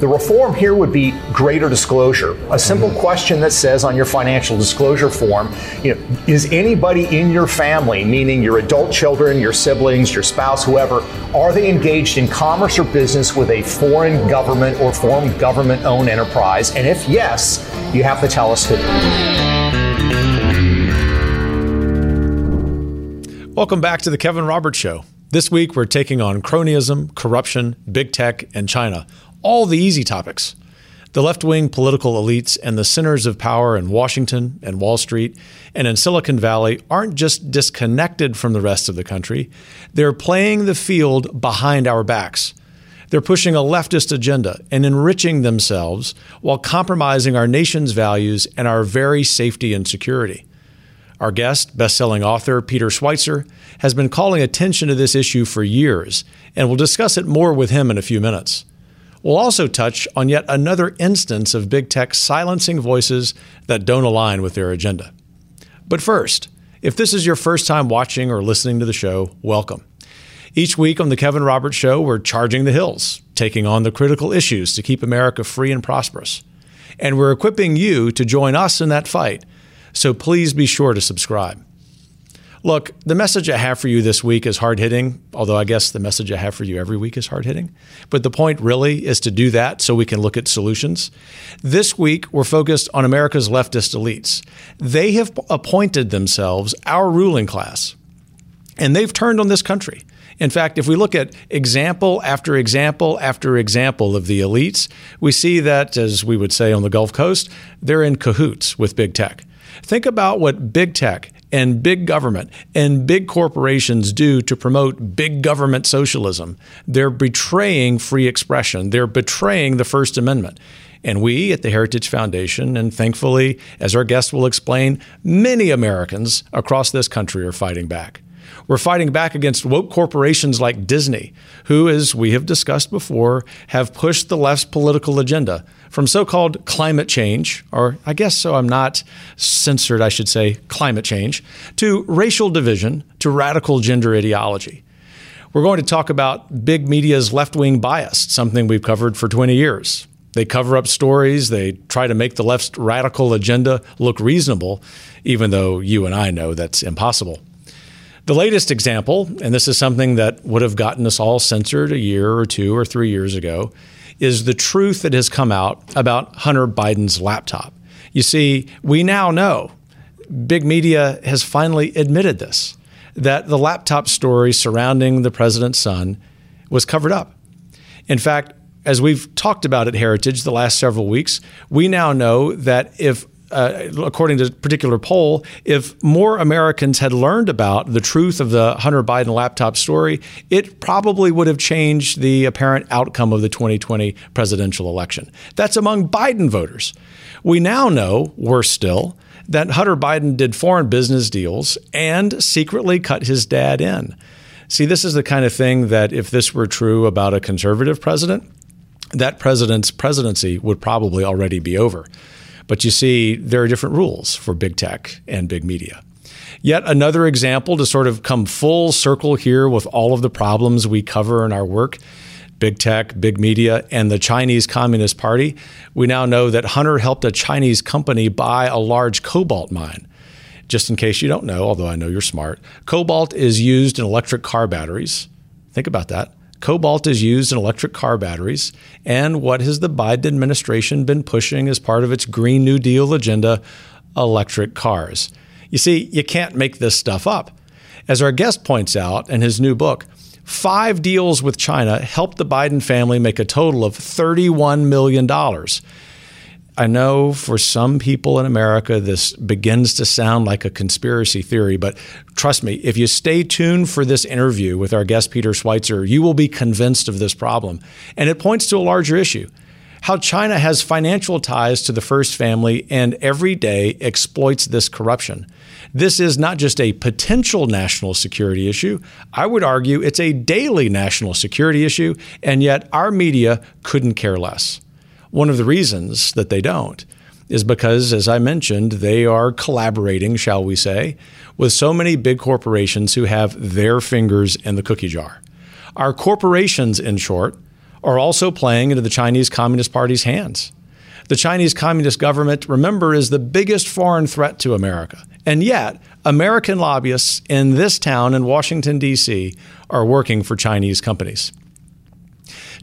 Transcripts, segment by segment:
The reform here would be greater disclosure. A simple mm-hmm. question that says on your financial disclosure form, you know, is anybody in your family, meaning your adult children, your siblings, your spouse, whoever, are they engaged in commerce or business with a foreign government or foreign government owned enterprise? And if yes, you have to tell us who. Welcome back to the Kevin Roberts Show. This week, we're taking on cronyism, corruption, big tech, and China, all the easy topics. The left wing political elites and the centers of power in Washington and Wall Street and in Silicon Valley aren't just disconnected from the rest of the country, they're playing the field behind our backs. They're pushing a leftist agenda and enriching themselves while compromising our nation's values and our very safety and security. Our guest, best-selling author Peter Schweizer, has been calling attention to this issue for years, and we'll discuss it more with him in a few minutes. We'll also touch on yet another instance of big tech silencing voices that don't align with their agenda. But first, if this is your first time watching or listening to the show, welcome. Each week on The Kevin Roberts Show, we're charging the hills, taking on the critical issues to keep America free and prosperous. And we're equipping you to join us in that fight. So please be sure to subscribe. Look, the message I have for you this week is hard hitting, although I guess the message I have for you every week is hard hitting. But the point really is to do that so we can look at solutions. This week, we're focused on America's leftist elites. They have appointed themselves our ruling class, and they've turned on this country. In fact, if we look at example after example after example of the elites, we see that, as we would say on the Gulf Coast, they're in cahoots with big tech. Think about what big tech and big government and big corporations do to promote big government socialism. They're betraying free expression, they're betraying the First Amendment. And we at the Heritage Foundation, and thankfully, as our guest will explain, many Americans across this country are fighting back. We're fighting back against woke corporations like Disney, who, as we have discussed before, have pushed the left's political agenda from so called climate change, or I guess so I'm not censored, I should say, climate change, to racial division, to radical gender ideology. We're going to talk about big media's left wing bias, something we've covered for 20 years. They cover up stories, they try to make the left's radical agenda look reasonable, even though you and I know that's impossible. The latest example, and this is something that would have gotten us all censored a year or two or three years ago, is the truth that has come out about Hunter Biden's laptop. You see, we now know, big media has finally admitted this, that the laptop story surrounding the president's son was covered up. In fact, as we've talked about at Heritage the last several weeks, we now know that if uh, according to a particular poll, if more Americans had learned about the truth of the Hunter Biden laptop story, it probably would have changed the apparent outcome of the 2020 presidential election. That's among Biden voters. We now know, worse still, that Hunter Biden did foreign business deals and secretly cut his dad in. See, this is the kind of thing that if this were true about a conservative president, that president's presidency would probably already be over. But you see, there are different rules for big tech and big media. Yet another example to sort of come full circle here with all of the problems we cover in our work big tech, big media, and the Chinese Communist Party. We now know that Hunter helped a Chinese company buy a large cobalt mine. Just in case you don't know, although I know you're smart, cobalt is used in electric car batteries. Think about that. Cobalt is used in electric car batteries. And what has the Biden administration been pushing as part of its Green New Deal agenda? Electric cars. You see, you can't make this stuff up. As our guest points out in his new book, five deals with China helped the Biden family make a total of $31 million. I know for some people in America, this begins to sound like a conspiracy theory, but trust me, if you stay tuned for this interview with our guest, Peter Schweizer, you will be convinced of this problem. And it points to a larger issue how China has financial ties to the first family and every day exploits this corruption. This is not just a potential national security issue. I would argue it's a daily national security issue, and yet our media couldn't care less. One of the reasons that they don't is because, as I mentioned, they are collaborating, shall we say, with so many big corporations who have their fingers in the cookie jar. Our corporations, in short, are also playing into the Chinese Communist Party's hands. The Chinese Communist government, remember, is the biggest foreign threat to America. And yet, American lobbyists in this town in Washington, D.C., are working for Chinese companies.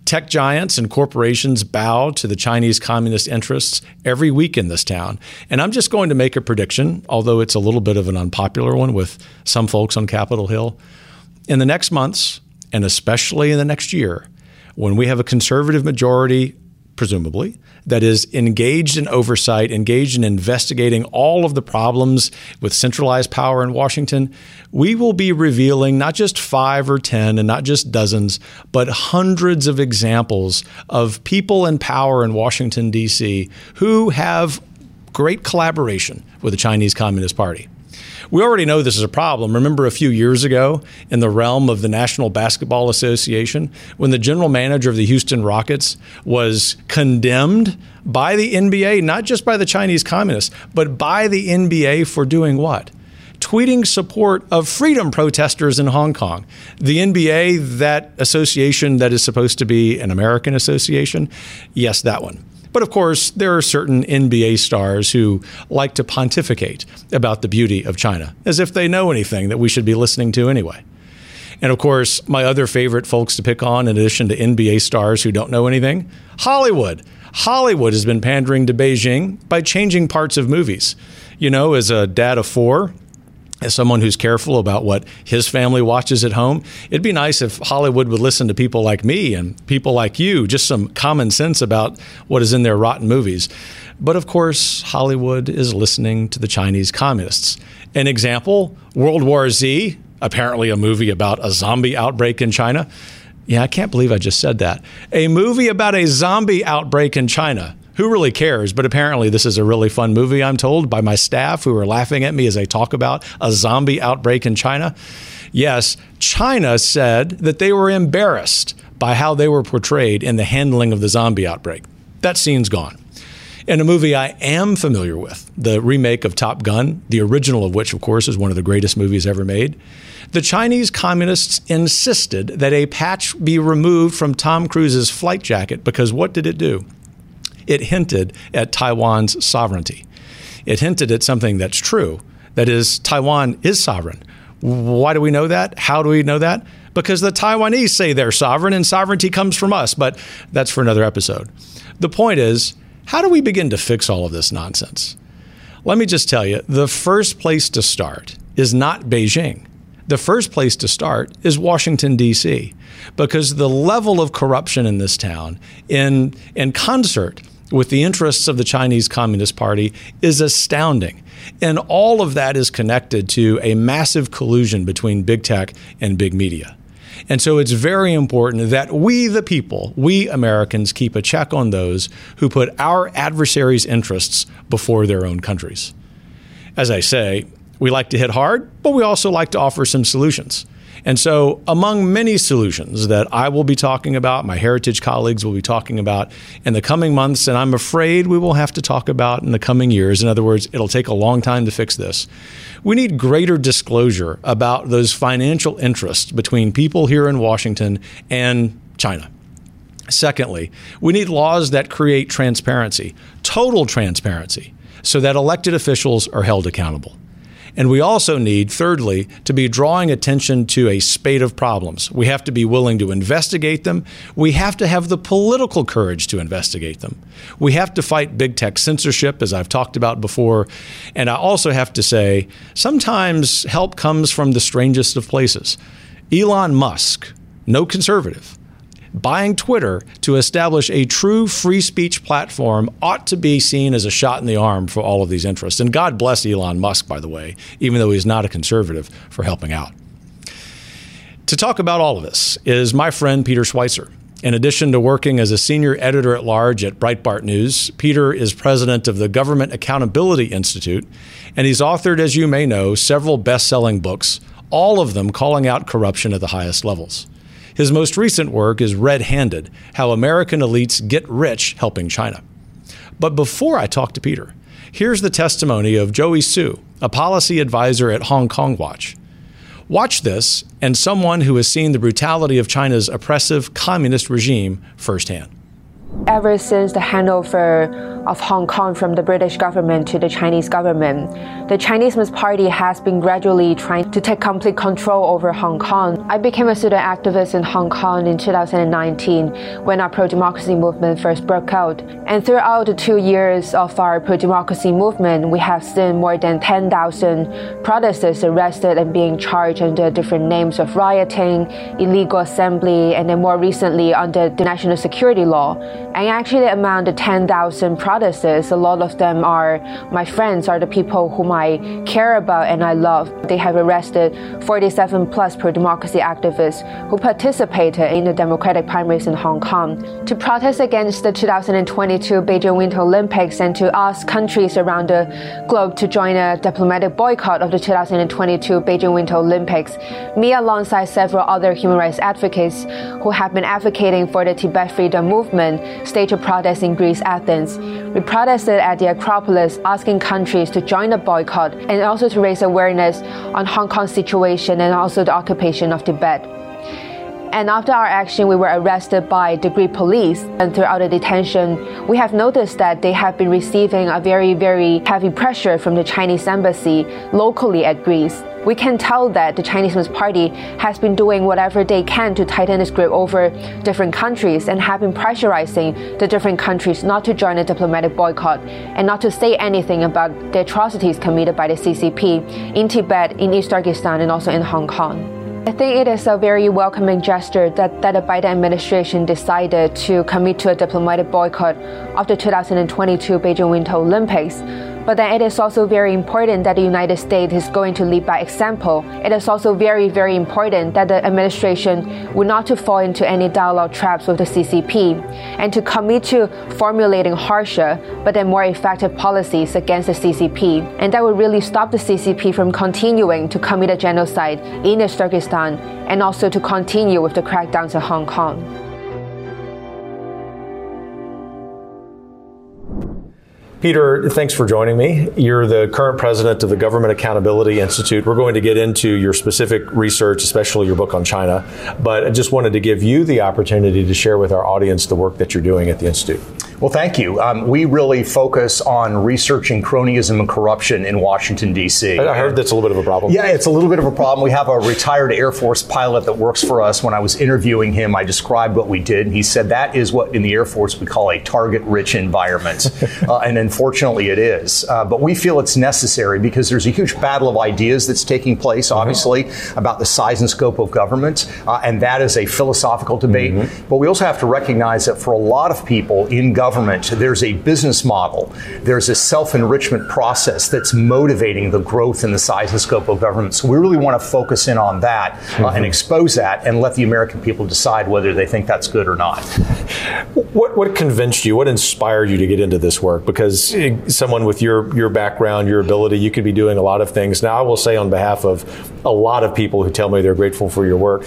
Tech giants and corporations bow to the Chinese communist interests every week in this town. And I'm just going to make a prediction, although it's a little bit of an unpopular one with some folks on Capitol Hill. In the next months, and especially in the next year, when we have a conservative majority, presumably, that is engaged in oversight, engaged in investigating all of the problems with centralized power in Washington, we will be revealing not just five or 10 and not just dozens, but hundreds of examples of people in power in Washington, D.C., who have great collaboration with the Chinese Communist Party. We already know this is a problem. Remember a few years ago in the realm of the National Basketball Association when the general manager of the Houston Rockets was condemned by the NBA, not just by the Chinese communists, but by the NBA for doing what? tweeting support of freedom protesters in Hong Kong. The NBA, that association that is supposed to be an American association, yes, that one. But of course, there are certain NBA stars who like to pontificate about the beauty of China, as if they know anything that we should be listening to anyway. And of course, my other favorite folks to pick on, in addition to NBA stars who don't know anything, Hollywood. Hollywood has been pandering to Beijing by changing parts of movies. You know, as a dad of four, as someone who's careful about what his family watches at home, it'd be nice if Hollywood would listen to people like me and people like you, just some common sense about what is in their rotten movies. But of course, Hollywood is listening to the Chinese communists. An example World War Z, apparently a movie about a zombie outbreak in China. Yeah, I can't believe I just said that. A movie about a zombie outbreak in China who really cares? But apparently, this is a really fun movie, I'm told, by my staff who are laughing at me as I talk about a zombie outbreak in China. Yes, China said that they were embarrassed by how they were portrayed in the handling of the zombie outbreak. That scene's gone. In a movie I am familiar with, the remake of Top Gun, the original of which, of course, is one of the greatest movies ever made, the Chinese communists insisted that a patch be removed from Tom Cruise's flight jacket because what did it do? It hinted at Taiwan's sovereignty. It hinted at something that's true that is, Taiwan is sovereign. Why do we know that? How do we know that? Because the Taiwanese say they're sovereign and sovereignty comes from us, but that's for another episode. The point is, how do we begin to fix all of this nonsense? Let me just tell you the first place to start is not Beijing. The first place to start is Washington, D.C., because the level of corruption in this town, in, in concert with the interests of the Chinese Communist Party is astounding. And all of that is connected to a massive collusion between big tech and big media. And so it's very important that we, the people, we Americans, keep a check on those who put our adversaries' interests before their own countries. As I say, we like to hit hard, but we also like to offer some solutions. And so, among many solutions that I will be talking about, my heritage colleagues will be talking about in the coming months, and I'm afraid we will have to talk about in the coming years. In other words, it'll take a long time to fix this. We need greater disclosure about those financial interests between people here in Washington and China. Secondly, we need laws that create transparency, total transparency, so that elected officials are held accountable. And we also need, thirdly, to be drawing attention to a spate of problems. We have to be willing to investigate them. We have to have the political courage to investigate them. We have to fight big tech censorship, as I've talked about before. And I also have to say, sometimes help comes from the strangest of places. Elon Musk, no conservative, buying Twitter to establish a true free speech platform ought to be seen as a shot in the arm for all of these interests. And God bless Elon Musk, by the way, even though he's not a conservative, for helping out. To talk about all of this is my friend Peter Schweizer. In addition to working as a senior editor at large at Breitbart News, Peter is president of the Government Accountability Institute, and he's authored, as you may know, several best selling books, all of them calling out corruption at the highest levels. His most recent work is Red Handed How American Elites Get Rich Helping China. But before I talk to Peter, here's the testimony of Joey Siu, a policy advisor at Hong Kong Watch. Watch this and someone who has seen the brutality of China's oppressive communist regime firsthand. Ever since the handover of Hong Kong from the British government to the Chinese government. The Chinese Communist Party has been gradually trying to take complete control over Hong Kong. I became a student activist in Hong Kong in 2019 when our pro-democracy movement first broke out. And throughout the two years of our pro-democracy movement, we have seen more than 10,000 protesters arrested and being charged under different names of rioting, illegal assembly, and then more recently under the national security law. And actually among the 10,000 protesters a lot of them are my friends, are the people whom I care about and I love. They have arrested 47 plus pro democracy activists who participated in the democratic primaries in Hong Kong to protest against the 2022 Beijing Winter Olympics and to ask countries around the globe to join a diplomatic boycott of the 2022 Beijing Winter Olympics. Me, alongside several other human rights advocates who have been advocating for the Tibet freedom movement, staged a protest in Greece, Athens. We protested at the Acropolis asking countries to join the boycott and also to raise awareness on Hong Kong's situation and also the occupation of Tibet. And after our action, we were arrested by the Greek police. And throughout the detention, we have noticed that they have been receiving a very, very heavy pressure from the Chinese embassy locally at Greece we can tell that the Chinese Communist Party has been doing whatever they can to tighten its grip over different countries and have been pressurizing the different countries not to join a diplomatic boycott and not to say anything about the atrocities committed by the CCP in Tibet, in East Turkestan, and also in Hong Kong. I think it is a very welcoming gesture that, that the Biden administration decided to commit to a diplomatic boycott of the 2022 Beijing Winter Olympics. But then it is also very important that the United States is going to lead by example. It is also very, very important that the administration would not to fall into any dialogue traps with the CCP and to commit to formulating harsher but then more effective policies against the CCP. And that would really stop the CCP from continuing to commit a genocide in East Turkestan and also to continue with the crackdowns in Hong Kong. Peter, thanks for joining me. You're the current president of the Government Accountability Institute. We're going to get into your specific research, especially your book on China, but I just wanted to give you the opportunity to share with our audience the work that you're doing at the Institute. Well, thank you. Um, we really focus on researching cronyism and corruption in Washington, D.C. I heard that's a little bit of a problem. Yeah, it's a little bit of a problem. We have a retired Air Force pilot that works for us. When I was interviewing him, I described what we did, and he said that is what in the Air Force we call a target rich environment. uh, and unfortunately, it is. Uh, but we feel it's necessary because there's a huge battle of ideas that's taking place, mm-hmm. obviously, mm-hmm. about the size and scope of government. Uh, and that is a philosophical debate. Mm-hmm. But we also have to recognize that for a lot of people in government, government, there's a business model, there's a self enrichment process that's motivating the growth in the size and scope of government. So we really want to focus in on that uh, mm-hmm. and expose that and let the American people decide whether they think that's good or not. What, what convinced you? What inspired you to get into this work? Because eh, someone with your, your background, your ability, you could be doing a lot of things. Now, I will say on behalf of a lot of people who tell me they're grateful for your work,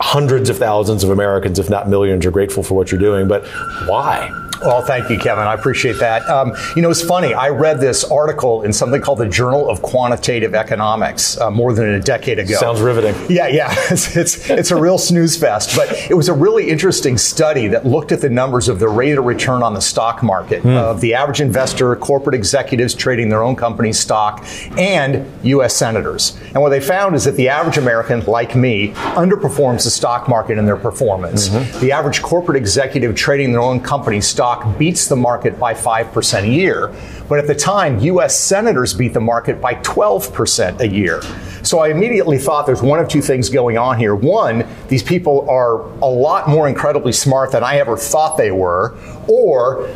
hundreds of thousands of Americans, if not millions, are grateful for what you're doing. But why? Well, thank you, Kevin. I appreciate that. Um, you know, it's funny. I read this article in something called the Journal of Quantitative Economics uh, more than a decade ago. Sounds riveting. Yeah, yeah. It's, it's, it's a real snooze fest. But it was a really interesting study that looked at the numbers of the rate of return on the stock market mm. of the average investor, corporate executives trading their own company's stock, and U.S. senators. And what they found is that the average American, like me, underperforms the stock market in their performance. Mm-hmm. The average corporate executive trading their own company's stock stock beats the market by 5% a year. But at the time, US senators beat the market by 12% a year. So I immediately thought there's one of two things going on here. One, these people are a lot more incredibly smart than I ever thought they were, or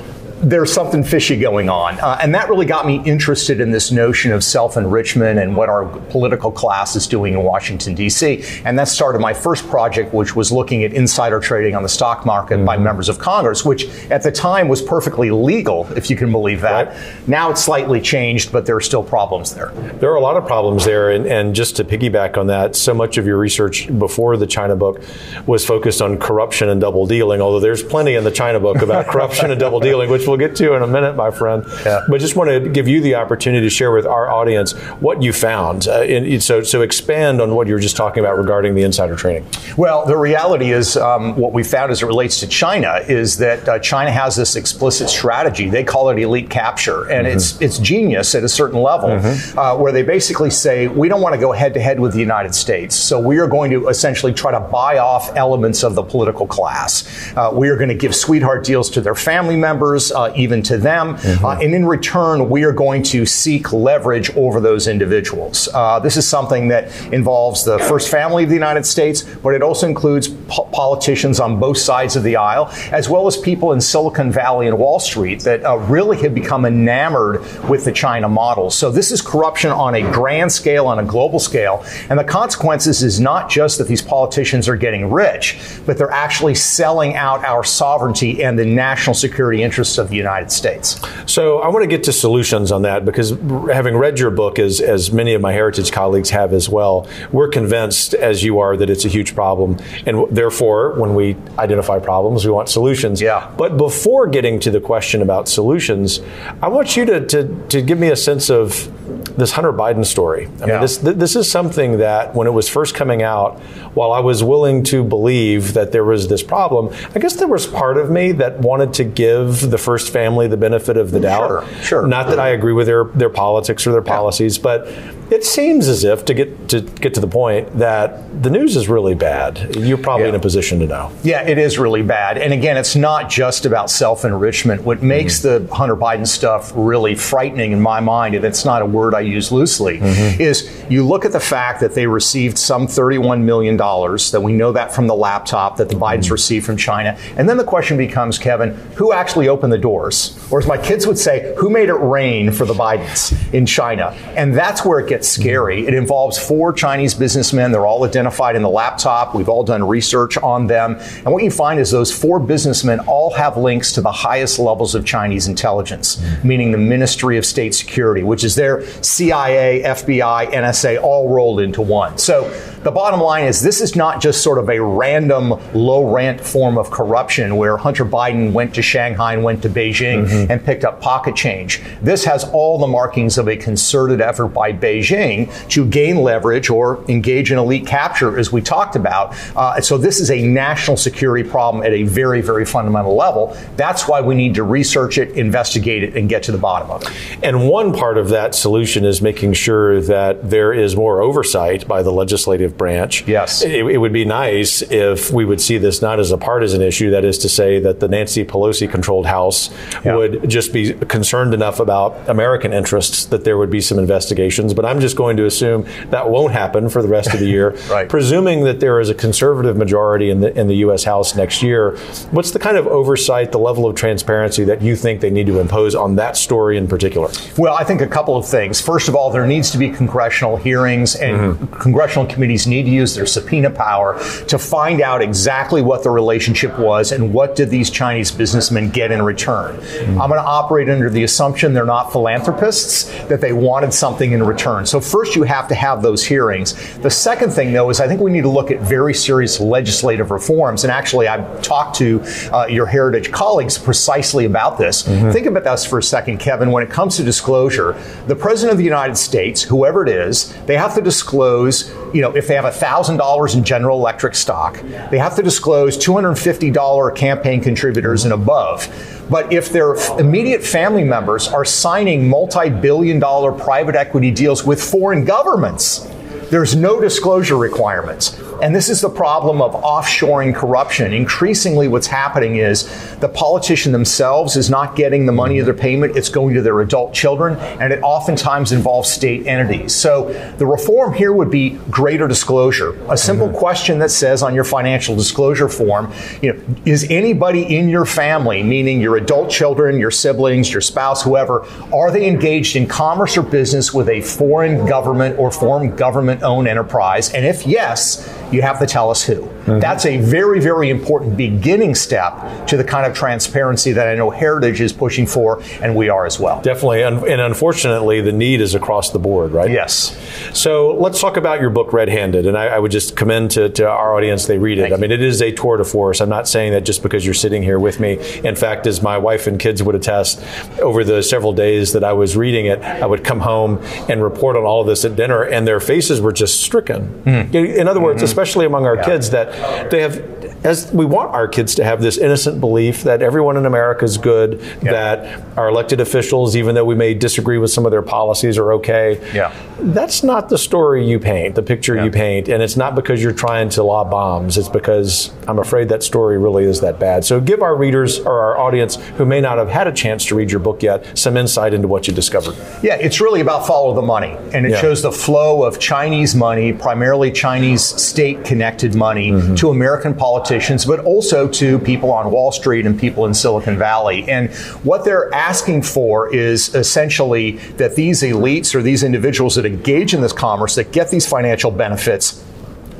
there's something fishy going on. Uh, and that really got me interested in this notion of self enrichment and what our political class is doing in Washington, D.C. And that started my first project, which was looking at insider trading on the stock market mm-hmm. by members of Congress, which at the time was perfectly legal, if you can believe that. Right. Now it's slightly changed, but there are still problems there. There are a lot of problems there. And, and just to piggyback on that, so much of your research before the China book was focused on corruption and double dealing, although there's plenty in the China book about corruption and double dealing, which will we'll get to in a minute, my friend. Yeah. But just want to give you the opportunity to share with our audience what you found. Uh, in, so, so expand on what you were just talking about regarding the insider trading. Well, the reality is um, what we found as it relates to China is that uh, China has this explicit strategy. They call it elite capture, and mm-hmm. it's it's genius at a certain level, mm-hmm. uh, where they basically say we don't want to go head to head with the United States, so we are going to essentially try to buy off elements of the political class. Uh, we are going to give sweetheart deals to their family members, uh, even to them, mm-hmm. Uh, and in return, we are going to seek leverage over those individuals. Uh, this is something that involves the first family of the United States, but it also includes po- politicians on both sides of the aisle, as well as people in Silicon Valley and Wall Street that uh, really have become enamored with the China model. So this is corruption on a grand scale, on a global scale, and the consequences is not just that these politicians are getting rich, but they're actually selling out our sovereignty and the national security interests of the United States. So I want to get to solutions on that because having read your book, as, as many of my heritage colleagues have as well, we're convinced, as you are, that it's a huge problem. And therefore, when we identify problems, we want solutions. Yeah. But before getting to the question about solutions, I want you to, to, to give me a sense of this Hunter Biden story. I yeah. mean, this, this is something that when it was first coming out, while I was willing to believe that there was this problem, I guess there was part of me that wanted to give the first family the benefit of the doubt. Sure, sure. Not that I agree with their, their politics or their policies, yeah. but it seems as if to get to get to the point that the news is really bad. You're probably yeah. in a position to know. Yeah, it is really bad. And again, it's not just about self-enrichment. What makes mm-hmm. the Hunter Biden stuff really frightening in my mind, and it's not a word I use loosely, mm-hmm. is you look at the fact that they received some $31 million, that we know that from the laptop that the Bidens mm-hmm. received from China. And then the question becomes, Kevin, who actually opened the doors? Or as my kids would say, who made it rain for the Bidens in China? And that's where it gets scary. It involves four Chinese businessmen. They're all identified in the laptop. We've all done research on them. And what you find is those four businessmen all have links to the highest levels of Chinese intelligence, meaning the Ministry of State Security, which is their CIA, FBI, NSA all rolled into one. So the bottom line is this is not just sort of a random low rent form of corruption where Hunter Biden went to Shanghai and went to Beijing mm-hmm. and picked up pocket change. This has all the markings of a concerted effort by Beijing to gain leverage or engage in elite capture, as we talked about. Uh, so this is a national security problem at a very, very fundamental level. That's why we need to research it, investigate it, and get to the bottom of it. And one part of that solution is making sure that there is more oversight by the legislative branch. Yes. It, it, would be nice if we would see this not as a partisan issue, that is to say, that the Nancy Pelosi controlled House yeah. would just be concerned enough about American interests that there would be some investigations. But I'm just going to assume that won't happen for the rest of the year. right. Presuming that there is a conservative majority in the, in the U.S. House next year, what's the kind of oversight, the level of transparency that you think they need to impose on that story in particular? Well, I think a couple of things. First of all, there needs to be congressional hearings and mm-hmm. congressional committees need to use their subpoena power to find out exactly what the relationship was and what did these Chinese businessmen get in return. Mm-hmm. I'm going to operate under the assumption they're not philanthropists, that they wanted something in return. So first you have to have those hearings. The second thing though is I think we need to look at very serious legislative reforms. And actually I've talked to uh, your heritage colleagues precisely about this. Mm-hmm. Think about this for a second, Kevin. When it comes to disclosure, the President of the United States, whoever it is, they have to disclose, you know, if they have $1,000 in General Electric stock, they have to disclose $250 campaign contributors and above. But if their immediate family members are signing multi billion dollar private equity deals with foreign governments, there's no disclosure requirements. And this is the problem of offshoring corruption. Increasingly, what's happening is the politician themselves is not getting the money of their payment, it's going to their adult children, and it oftentimes involves state entities. So the reform here would be greater disclosure. A simple mm-hmm. question that says on your financial disclosure form, you know, is anybody in your family, meaning your adult children, your siblings, your spouse, whoever, are they engaged in commerce or business with a foreign government or foreign government owned enterprise? And if yes, you have to tell us who. Mm-hmm. That's a very, very important beginning step to the kind of transparency that I know Heritage is pushing for, and we are as well. Definitely. And unfortunately, the need is across the board, right? Yes. So let's talk about your book, Red Handed. And I, I would just commend to, to, our audience they read it. Thank I mean, it is a tour de force. I'm not saying that just because you're sitting here with me. In fact, as my wife and kids would attest, over the several days that I was reading it, I would come home and report on all of this at dinner, and their faces were just stricken. Mm. In other words, mm-hmm. especially among our yeah. kids, that they have as we want our kids to have this innocent belief that everyone in America is good, yeah. that our elected officials, even though we may disagree with some of their policies, are okay. Yeah. That's not the story you paint, the picture yeah. you paint, and it's not because you're trying to lob bombs. It's because I'm afraid that story really is that bad. So give our readers or our audience who may not have had a chance to read your book yet some insight into what you discovered. Yeah, it's really about follow the money, and it yeah. shows the flow of Chinese money, primarily Chinese state-connected money, mm-hmm. to American politicians politicians, but also to people on Wall Street and people in Silicon Valley. And what they're asking for is essentially that these elites or these individuals that engage in this commerce, that get these financial benefits,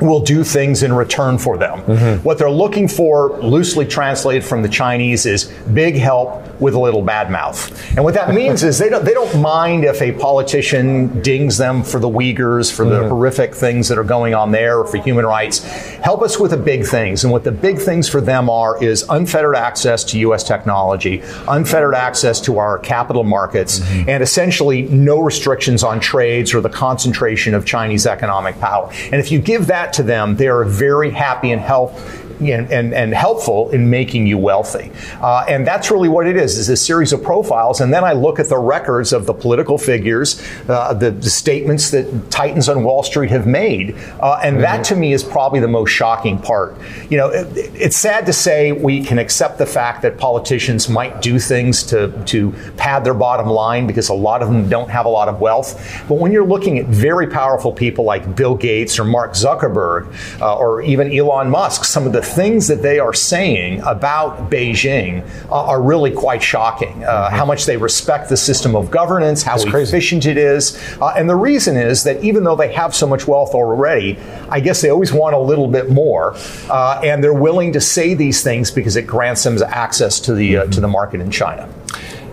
will do things in return for them. Mm-hmm. What they're looking for, loosely translated from the Chinese, is big help with a little bad mouth. And what that means is they don't they don't mind if a politician dings them for the Uyghurs, for the mm-hmm. horrific things that are going on there, or for human rights. Help us with the big things. And what the big things for them are is unfettered access to U.S. technology, unfettered access to our capital markets, mm-hmm. and essentially no restrictions on trades or the concentration of Chinese economic power. And if you give that to them, they are very happy and health and, and, and helpful in making you wealthy. Uh, and that's really what it is, is a series of profiles. And then I look at the records of the political figures, uh, the, the, statements that titans on Wall Street have made. Uh, and mm-hmm. that to me is probably the most shocking part. You know, it, it's sad to say we can accept the fact that politicians might do things to, to pad their bottom line because a lot of them don't have a lot of wealth. But when you're looking at very powerful people like Bill Gates or Mark Zuckerberg uh, or even Elon Musk, some of the things that they are saying about Beijing uh, are really quite shocking. Uh, mm-hmm. How much they respect the system of governance, how That's efficient crazy. it is. Uh, and the reason is that even though they have so much wealth already, I guess they always want a little bit more. Uh, and they're willing to say these things because it grants them access to the, uh, mm-hmm. to the market in China.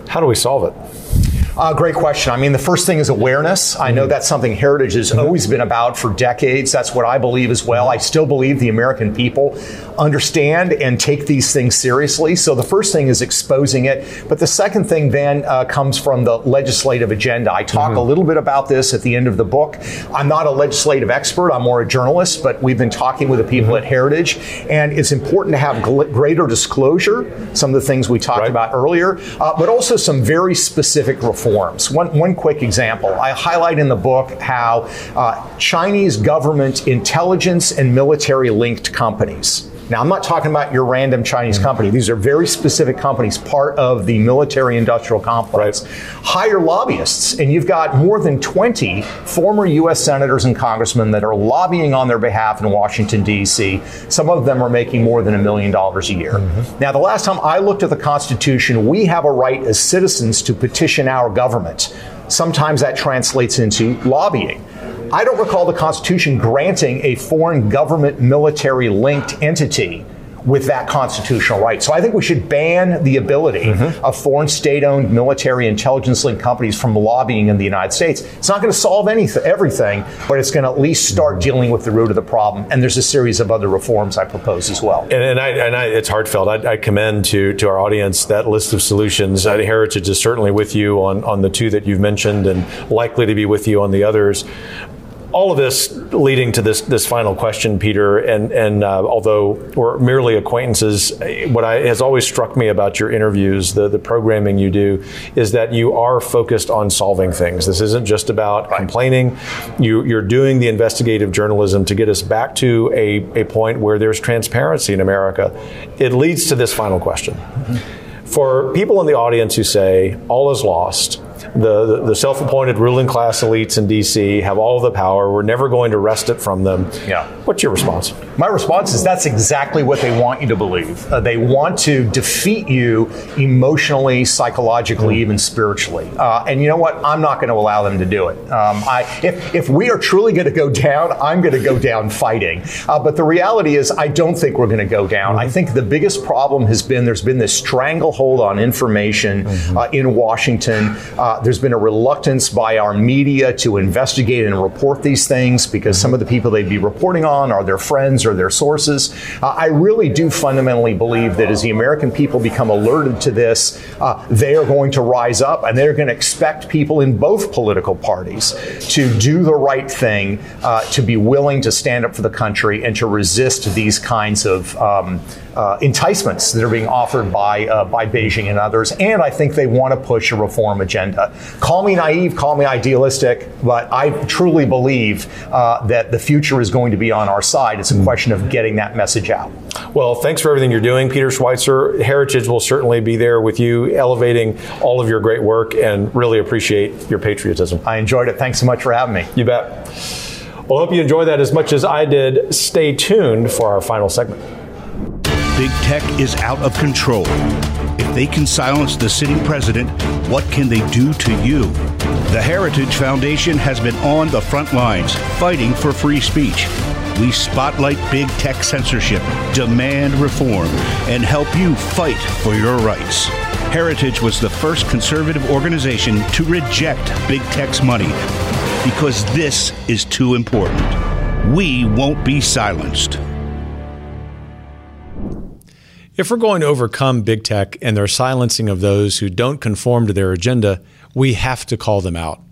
How do we solve it? Uh, great question. I mean, the first thing is awareness. I know mm-hmm. that's something Heritage has mm-hmm. always been about for decades. That's what I believe as well. I still believe the American people understand and take these things seriously. So the first thing is exposing it. But the second thing then uh, comes from the legislative agenda. I talk mm-hmm. a little bit about this at the end of the book. I'm not a legislative expert, I'm more a journalist, but we've been talking with the people mm-hmm. at Heritage. And it's important to have gl- greater disclosure, some of the things we talked right. about earlier, uh, but also some very specific reforms reforms. One, one quick example I highlight in the book how uh, Chinese government intelligence and military linked companies now, I'm not talking about your random Chinese mm-hmm. company. These are very specific companies, part of the military industrial complex. Right. Hire lobbyists, and you've got more than 20 former U.S. senators and congressmen that are lobbying on their behalf in Washington, D.C. Some of them are making more than a million dollars a year. Mm-hmm. Now, the last time I looked at the Constitution, we have a right as citizens to petition our government. Sometimes that translates into lobbying. I don't recall the Constitution granting a foreign government military linked entity with that constitutional right. So I think we should ban the ability mm-hmm. of foreign state owned military intelligence linked companies from lobbying in the United States. It's not going to solve anything, everything, but it's going to at least start dealing with the root of the problem. And there's a series of other reforms I propose as well. And, and, I, and I, it's heartfelt. I, I, commend to, to our audience that list of solutions. Heritage is certainly with you on, on the two that you've mentioned and likely to be with you on the others all of this leading to this this final question, Peter. And and uh, although we're merely acquaintances, what I, has always struck me about your interviews, the the programming you do, is that you are focused on solving things. This isn't just about right. complaining. You you're doing the investigative journalism to get us back to a a point where there's transparency in America. It leads to this final question. Mm-hmm. For people in the audience who say all is lost, the, the, the self-appointed ruling class elites in D.C. have all the power. We're never going to wrest it from them. Yeah. What's your response? My response is that's exactly what they want you to believe. Uh, they want to defeat you emotionally, psychologically, even spiritually. Uh, and you know what? I'm not going to allow them to do it. Um, I, if, if we are truly going to go down, I'm going to go down fighting. Uh, but the reality is, I don't think we're going to go down. Mm-hmm. I think the biggest problem has been there's been this stranglehold on information mm-hmm. Uh, in Washington. There's been a reluctance by our media to investigate and report these things because some of the people they'd be reporting on are their friends or their sources. Uh, I really do fundamentally believe that as the American people become alerted to this, uh, they are going to rise up and they're going to expect people in both political parties to do the right thing, uh, to be willing to stand up for the country and to resist these kinds of um, uh, enticements that are being offered by uh, by Beijing and others. And I think they want to push a reform agenda. Call me naive, call me idealistic, but I truly believe uh, that the future is going to be on our side. It's a question of getting that message out. Well, thanks for everything you're doing, Peter Schweizer. Heritage will certainly be there with you, elevating all of your great work, and really appreciate your patriotism. I enjoyed it. Thanks so much for having me. You bet. Well, I hope you enjoy that as much as I did. Stay tuned for our final segment. Big tech is out of control. If they can silence the sitting president, what can they do to you? The Heritage Foundation has been on the front lines fighting for free speech. We spotlight big tech censorship, demand reform, and help you fight for your rights. Heritage was the first conservative organization to reject big tech's money because this is too important. We won't be silenced. If we're going to overcome big tech and their silencing of those who don't conform to their agenda, we have to call them out.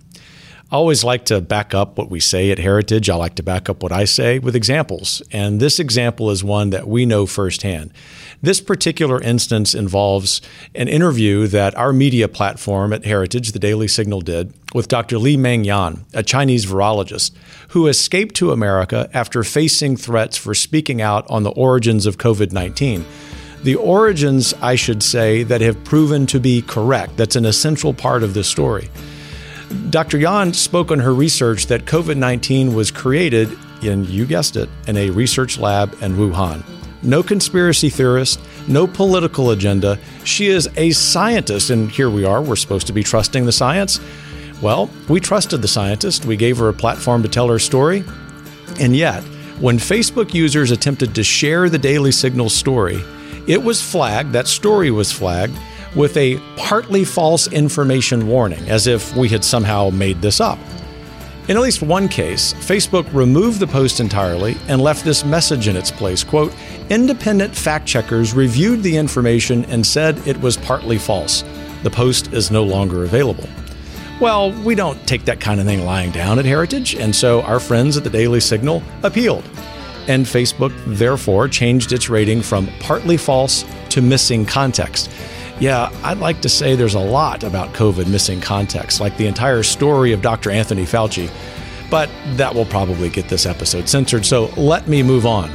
I always like to back up what we say at Heritage. I like to back up what I say with examples. And this example is one that we know firsthand. This particular instance involves an interview that our media platform at Heritage, the Daily Signal, did with Dr. Li Meng Yan, a Chinese virologist who escaped to America after facing threats for speaking out on the origins of COVID 19 the origins, I should say, that have proven to be correct. That's an essential part of the story. Dr. Yan spoke on her research that COVID 19 was created, and you guessed it, in a research lab in Wuhan. No conspiracy theorist, no political agenda. She is a scientist, and here we are. We're supposed to be trusting the science. Well, we trusted the scientist. We gave her a platform to tell her story. And yet, when Facebook users attempted to share the Daily Signal story, it was flagged, that story was flagged, with a partly false information warning, as if we had somehow made this up. In at least one case, Facebook removed the post entirely and left this message in its place quote, Independent fact checkers reviewed the information and said it was partly false. The post is no longer available. Well, we don't take that kind of thing lying down at Heritage, and so our friends at the Daily Signal appealed and Facebook therefore changed its rating from partly false to missing context. Yeah, I'd like to say there's a lot about COVID missing context, like the entire story of Dr. Anthony Fauci, but that will probably get this episode censored, so let me move on.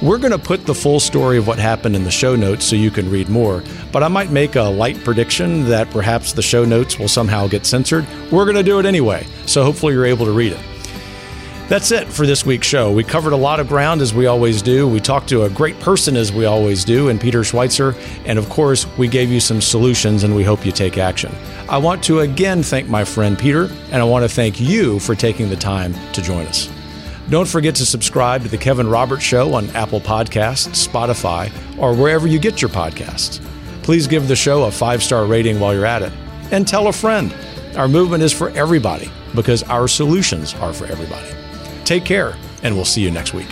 We're going to put the full story of what happened in the show notes so you can read more, but I might make a light prediction that perhaps the show notes will somehow get censored. We're going to do it anyway, so hopefully you're able to read it. That's it for this week's show. We covered a lot of ground as we always do. We talked to a great person as we always do, and Peter Schweizer. And of course, we gave you some solutions and we hope you take action. I want to again thank my friend Peter, and I want to thank you for taking the time to join us. Don't forget to subscribe to The Kevin Roberts Show on Apple Podcasts, Spotify, or wherever you get your podcasts. Please give the show a five star rating while you're at it. And tell a friend. Our movement is for everybody because our solutions are for everybody. Take care, and we'll see you next week.